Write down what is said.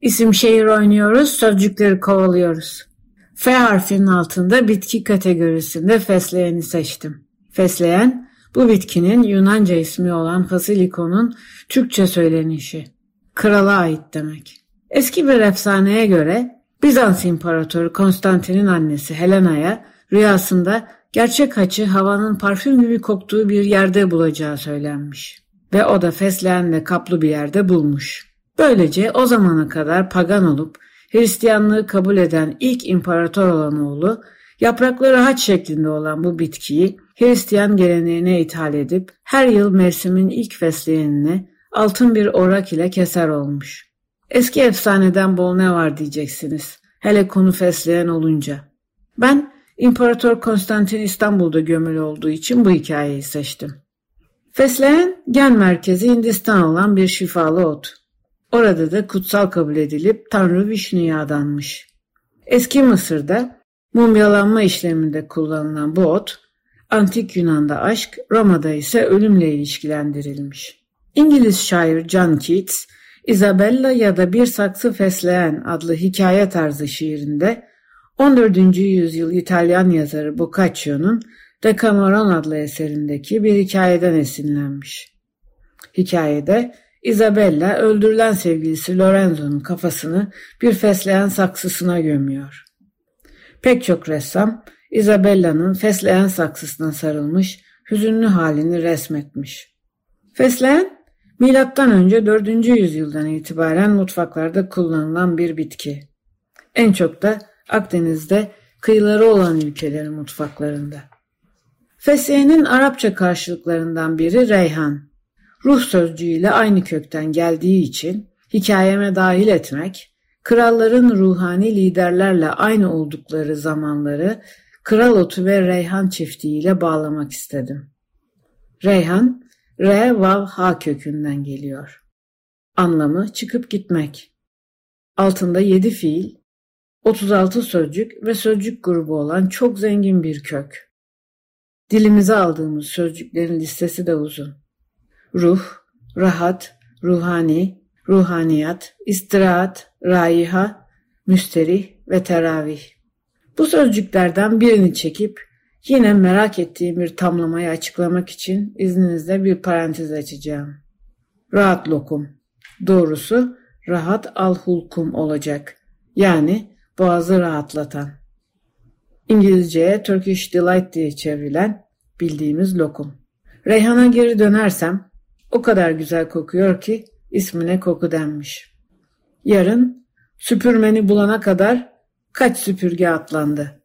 İsim şehir oynuyoruz, sözcükleri kovalıyoruz. F harfinin altında bitki kategorisinde fesleğeni seçtim. Fesleğen, bu bitkinin Yunanca ismi olan Fasilikon'un Türkçe söylenişi. Krala ait demek. Eski bir efsaneye göre Bizans İmparatoru Konstantin'in annesi Helena'ya rüyasında gerçek haçı havanın parfüm gibi koktuğu bir yerde bulacağı söylenmiş. Ve o da fesleğenle kaplı bir yerde bulmuş. Böylece o zamana kadar pagan olup Hristiyanlığı kabul eden ilk imparator olan oğlu yaprakları haç şeklinde olan bu bitkiyi Hristiyan geleneğine ithal edip her yıl mevsimin ilk fesleğenini altın bir orak ile keser olmuş. Eski efsaneden bol ne var diyeceksiniz. Hele konu fesleğen olunca. Ben İmparator Konstantin İstanbul'da gömülü olduğu için bu hikayeyi seçtim. Fesleğen gen merkezi Hindistan olan bir şifalı ot. Orada da kutsal kabul edilip Tanrı Vişnu'ya adanmış. Eski Mısır'da mumyalanma işleminde kullanılan bu ot, Antik Yunan'da aşk, Roma'da ise ölümle ilişkilendirilmiş. İngiliz şair John Keats, Isabella ya da Bir Saksı Fesleğen adlı hikaye tarzı şiirinde 14. yüzyıl İtalyan yazarı Boccaccio'nun Decameron adlı eserindeki bir hikayeden esinlenmiş. Hikayede Isabella öldürülen sevgilisi Lorenzo'nun kafasını bir fesleğen saksısına gömüyor. Pek çok ressam Isabella'nın fesleğen saksısına sarılmış hüzünlü halini resmetmiş. Fesleğen milattan önce 4. yüzyıldan itibaren mutfaklarda kullanılan bir bitki. En çok da Akdeniz'de kıyıları olan ülkelerin mutfaklarında. Fesleğenin Arapça karşılıklarından biri reyhan. Ruh sözcüğüyle aynı kökten geldiği için hikayeme dahil etmek, kralların ruhani liderlerle aynı oldukları zamanları kral otu ve reyhan çiftliğiyle bağlamak istedim. Reyhan, re vav ha kökünden geliyor. Anlamı çıkıp gitmek. Altında yedi fiil, 36 sözcük ve sözcük grubu olan çok zengin bir kök. Dilimize aldığımız sözcüklerin listesi de uzun. Ruh, rahat, ruhani, ruhaniyat, istirahat, raiha, müsterih ve teravih. Bu sözcüklerden birini çekip yine merak ettiğim bir tamlamayı açıklamak için izninizle bir parantez açacağım. Rahat lokum. Doğrusu rahat al-hulkum olacak. Yani boğazı rahatlatan. İngilizceye Turkish Delight diye çevrilen bildiğimiz lokum. Reyhan'a geri dönersem o kadar güzel kokuyor ki ismine koku denmiş. Yarın süpürmeni bulana kadar kaç süpürge atlandı.